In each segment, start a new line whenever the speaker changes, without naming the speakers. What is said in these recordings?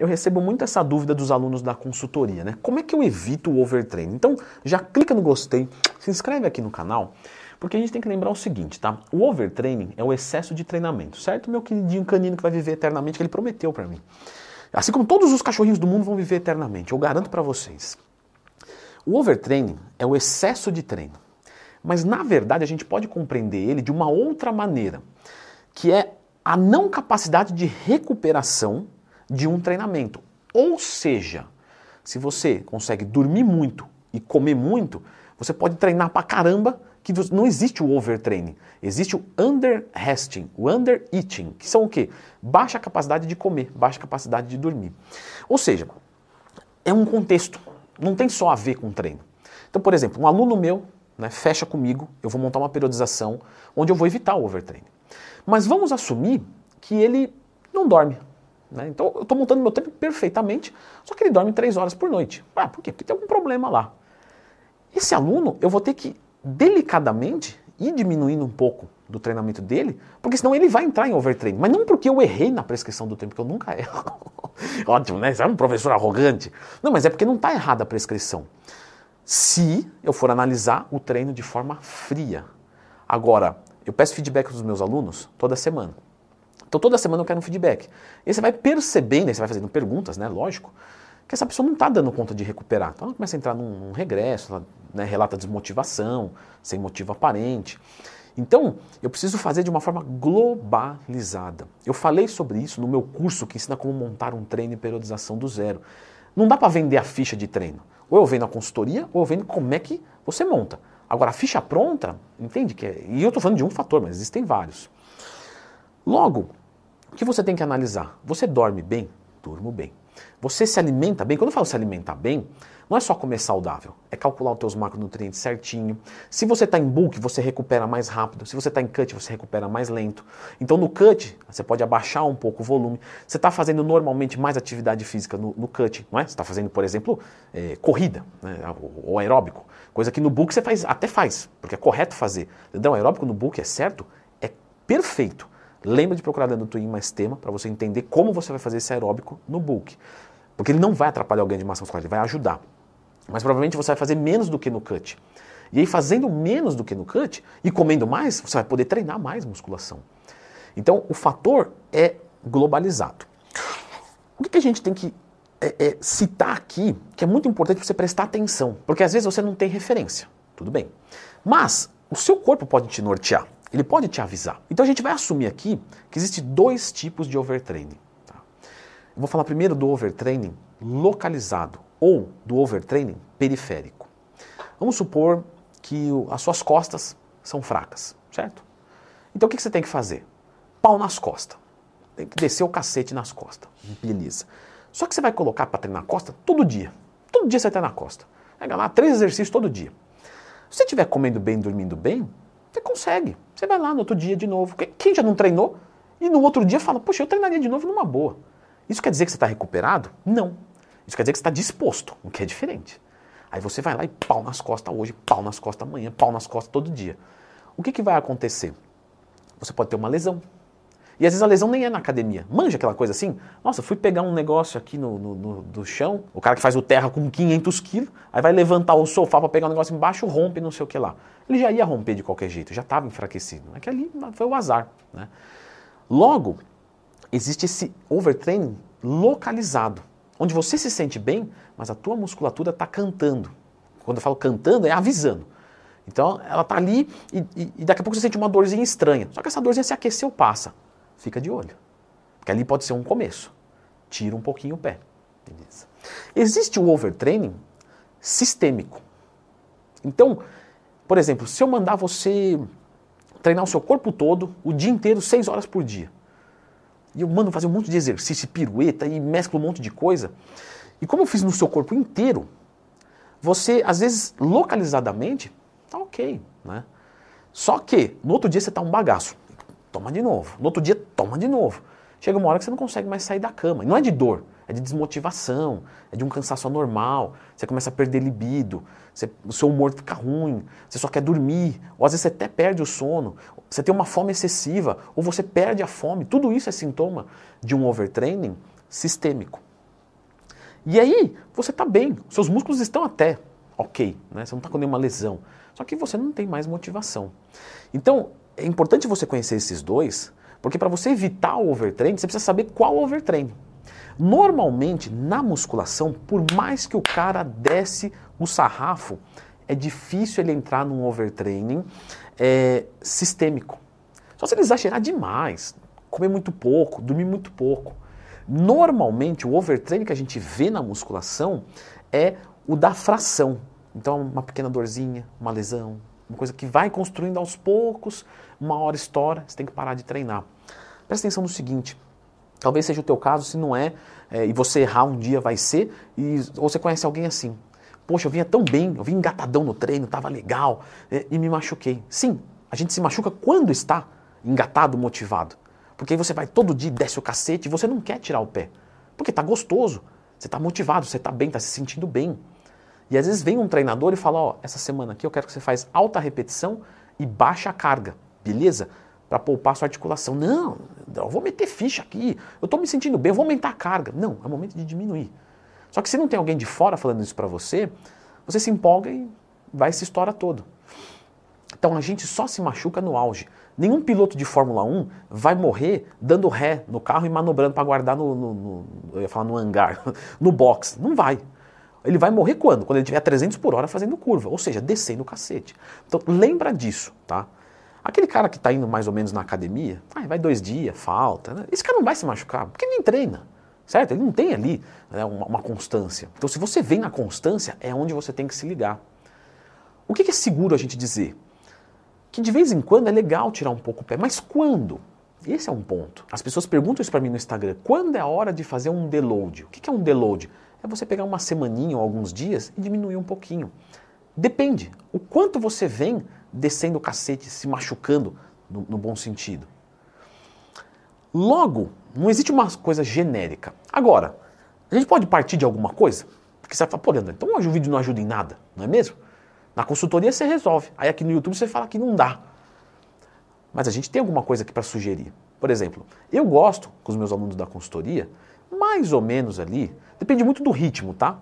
eu recebo muito essa dúvida dos alunos da consultoria, né? Como é que eu evito o overtraining? Então, já clica no gostei, se inscreve aqui no canal, porque a gente tem que lembrar o seguinte, tá? O overtraining é o excesso de treinamento, certo? Meu queridinho canino que vai viver eternamente, que ele prometeu para mim. Assim como todos os cachorrinhos do mundo vão viver eternamente, eu garanto para vocês. O overtraining é o excesso de treino. Mas na verdade a gente pode compreender ele de uma outra maneira, que é a não capacidade de recuperação de um treinamento. Ou seja, se você consegue dormir muito e comer muito, você pode treinar pra caramba, que não existe o overtraining. Existe o underresting, o undereating, que são o quê? Baixa capacidade de comer, baixa capacidade de dormir. Ou seja, é um contexto, não tem só a ver com treino. Então, por exemplo, um aluno meu né, fecha comigo, eu vou montar uma periodização onde eu vou evitar o overtraining. Mas vamos assumir que ele não dorme, né? Então eu estou montando meu tempo perfeitamente, só que ele dorme três horas por noite. Ah, por quê? Porque tem algum problema lá. Esse aluno eu vou ter que delicadamente ir diminuindo um pouco do treinamento dele, porque senão ele vai entrar em overtraining. Mas não porque eu errei na prescrição do tempo, que eu nunca erro. Ótimo, né? Você é um professor arrogante. Não, mas é porque não está errada a prescrição. Se eu for analisar o treino de forma fria. Agora, eu peço feedback dos meus alunos toda semana. Então toda semana eu quero um feedback. E você vai percebendo, aí você vai fazendo perguntas, né? Lógico, que essa pessoa não está dando conta de recuperar. Então ela começa a entrar num, num regresso, ela né, relata desmotivação, sem motivo aparente. Então, eu preciso fazer de uma forma globalizada. Eu falei sobre isso no meu curso que ensina como montar um treino e periodização do zero. Não dá para vender a ficha de treino. Ou eu vendo a consultoria, ou eu vendo como é que você monta. Agora, a ficha pronta, entende? que é, E eu estou falando de um fator, mas existem vários. Logo, o que você tem que analisar? Você dorme bem? Durmo bem. Você se alimenta bem? Quando eu falo se alimentar bem, não é só comer saudável, é calcular os teus macronutrientes certinho. Se você está em bulk, você recupera mais rápido. Se você está em cut, você recupera mais lento. Então no cut, você pode abaixar um pouco o volume. Você está fazendo normalmente mais atividade física no, no cut, não é? Você está fazendo, por exemplo, é, corrida, né? ou aeróbico. Coisa que no bulk você faz, até faz, porque é correto fazer. Entendeu? Aeróbico no bulk é certo, é perfeito. Lembra de procurar dentro do Twin mais tema para você entender como você vai fazer esse aeróbico no bulk. Porque ele não vai atrapalhar o ganho de massa muscular, ele vai ajudar. Mas provavelmente você vai fazer menos do que no cut. E aí, fazendo menos do que no cut e comendo mais, você vai poder treinar mais musculação. Então, o fator é globalizado. O que, que a gente tem que é, é, citar aqui, que é muito importante você prestar atenção, porque às vezes você não tem referência. Tudo bem. Mas o seu corpo pode te nortear. Ele pode te avisar. Então a gente vai assumir aqui que existe dois tipos de overtraining. Tá? Eu vou falar primeiro do overtraining localizado ou do overtraining periférico. Vamos supor que as suas costas são fracas, certo? Então o que você tem que fazer? Pau nas costas. Tem que descer o cacete nas costas. Beleza. Só que você vai colocar para treinar costa todo dia. Todo dia você treina a costa. Pega lá, três exercícios todo dia. Se você estiver comendo bem, dormindo bem, você consegue. Você vai lá no outro dia de novo. Quem já não treinou e no outro dia fala, poxa, eu treinaria de novo numa boa. Isso quer dizer que você está recuperado? Não. Isso quer dizer que você está disposto, o que é diferente. Aí você vai lá e pau nas costas hoje, pau nas costas amanhã, pau nas costas todo dia. O que, que vai acontecer? Você pode ter uma lesão. E às vezes a lesão nem é na academia. Manja aquela coisa assim? Nossa, fui pegar um negócio aqui no, no, no do chão, o cara que faz o terra com 500 quilos, aí vai levantar o sofá para pegar um negócio embaixo, rompe, não sei o que lá. Ele já ia romper de qualquer jeito, já estava enfraquecido. É que ali foi o azar. Né? Logo, existe esse overtraining localizado, onde você se sente bem, mas a tua musculatura está cantando. Quando eu falo cantando, é avisando. Então ela está ali e, e, e daqui a pouco você sente uma dorzinha estranha. Só que essa dorzinha se aqueceu, passa fica de olho. Porque ali pode ser um começo. Tira um pouquinho o pé. Beleza. Existe o overtraining sistêmico. Então, por exemplo, se eu mandar você treinar o seu corpo todo o dia inteiro, seis horas por dia, e eu mando fazer um monte de exercício, pirueta e mesclo um monte de coisa, e como eu fiz no seu corpo inteiro, você, às vezes, localizadamente, tá ok, né? Só que, no outro dia você tá um bagaço toma de novo. No outro dia, toma de novo. Chega uma hora que você não consegue mais sair da cama. E não é de dor, é de desmotivação, é de um cansaço anormal. Você começa a perder libido, você, o seu humor fica ruim, você só quer dormir, ou às vezes você até perde o sono, você tem uma fome excessiva, ou você perde a fome. Tudo isso é sintoma de um overtraining sistêmico. E aí você está bem, seus músculos estão até ok, né? você não está com nenhuma lesão. Só que você não tem mais motivação. Então é importante você conhecer esses dois, porque para você evitar o overtraining, você precisa saber qual overtraining. Normalmente, na musculação, por mais que o cara desce o sarrafo, é difícil ele entrar num overtraining é, sistêmico. Só se ele exagerar demais, comer muito pouco, dormir muito pouco. Normalmente, o overtraining que a gente vê na musculação é o da fração. Então, uma pequena dorzinha, uma lesão, uma coisa que vai construindo aos poucos, uma hora estoura, você tem que parar de treinar. Presta atenção no seguinte, talvez seja o teu caso, se não é, é e você errar um dia vai ser, e, ou você conhece alguém assim. Poxa, eu vinha tão bem, eu vim engatadão no treino, estava legal, é, e me machuquei. Sim, a gente se machuca quando está engatado, motivado. Porque aí você vai todo dia, desce o cacete e você não quer tirar o pé. Porque está gostoso, você está motivado, você está bem, está se sentindo bem. E às vezes vem um treinador e fala, ó, essa semana aqui eu quero que você faz alta repetição e baixa carga, beleza? Para poupar sua articulação. Não, eu vou meter ficha aqui, eu estou me sentindo bem, eu vou aumentar a carga. Não, é o momento de diminuir. Só que se não tem alguém de fora falando isso para você, você se empolga e vai se estoura todo. Então a gente só se machuca no auge. Nenhum piloto de Fórmula 1 vai morrer dando ré no carro e manobrando para guardar no, no, no, eu ia falar no hangar, no box. Não vai. Ele vai morrer quando? Quando ele tiver 300 por hora fazendo curva, ou seja, descendo o cacete. Então lembra disso, tá? Aquele cara que está indo mais ou menos na academia, vai dois dias, falta. Né? Esse cara não vai se machucar, porque ele nem treina, certo? Ele não tem ali né, uma, uma, constância. Então se você vem na constância, é onde você tem que se ligar. O que é seguro a gente dizer? Que de vez em quando é legal tirar um pouco o pé, mas quando? Esse é um ponto. As pessoas perguntam isso para mim no Instagram. Quando é a hora de fazer um deload? O que é um deload? É você pegar uma semaninha ou alguns dias e diminuir um pouquinho. Depende. O quanto você vem descendo o cacete, se machucando, no, no bom sentido. Logo, não existe uma coisa genérica. Agora, a gente pode partir de alguma coisa? Porque você vai falar, pô, Leandro, então o vídeo não ajuda em nada, não é mesmo? Na consultoria você resolve. Aí aqui no YouTube você fala que não dá. Mas a gente tem alguma coisa aqui para sugerir. Por exemplo, eu gosto, com os meus alunos da consultoria, mais ou menos ali, depende muito do ritmo, tá?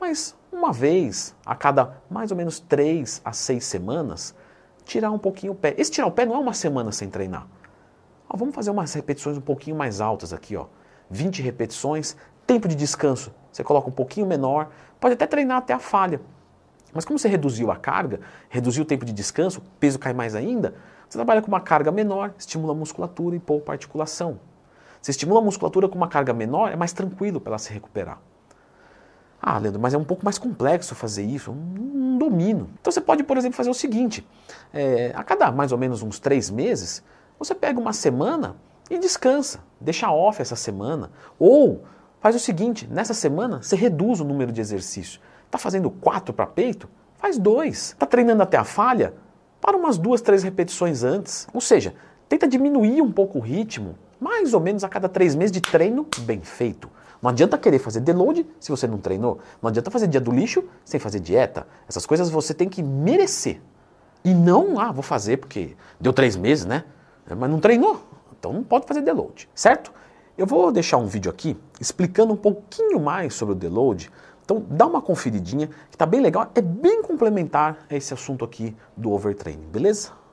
Mas uma vez a cada mais ou menos três a seis semanas, tirar um pouquinho o pé. Esse tirar o pé não é uma semana sem treinar. Ó, vamos fazer umas repetições um pouquinho mais altas aqui, ó. 20 repetições, tempo de descanso, você coloca um pouquinho menor, pode até treinar até a falha. Mas como você reduziu a carga, reduziu o tempo de descanso, o peso cai mais ainda, você trabalha com uma carga menor, estimula a musculatura e poupa a articulação. Você estimula a musculatura com uma carga menor, é mais tranquilo para ela se recuperar. Ah, Leandro, mas é um pouco mais complexo fazer isso, não domino. Então você pode, por exemplo, fazer o seguinte: é, a cada mais ou menos uns três meses, você pega uma semana e descansa, deixa off essa semana. Ou faz o seguinte: nessa semana você reduz o número de exercícios. Está fazendo quatro para peito? Faz dois. Está treinando até a falha? Para umas duas, três repetições antes. Ou seja, tenta diminuir um pouco o ritmo, mais ou menos a cada três meses de treino bem feito. Não adianta querer fazer deload se você não treinou. Não adianta fazer dia do lixo sem fazer dieta. Essas coisas você tem que merecer. E não, ah, vou fazer porque deu três meses, né? Mas não treinou. Então não pode fazer deload, certo? Eu vou deixar um vídeo aqui explicando um pouquinho mais sobre o deload. Então dá uma conferidinha, que tá bem legal, é bem complementar a esse assunto aqui do overtraining, beleza?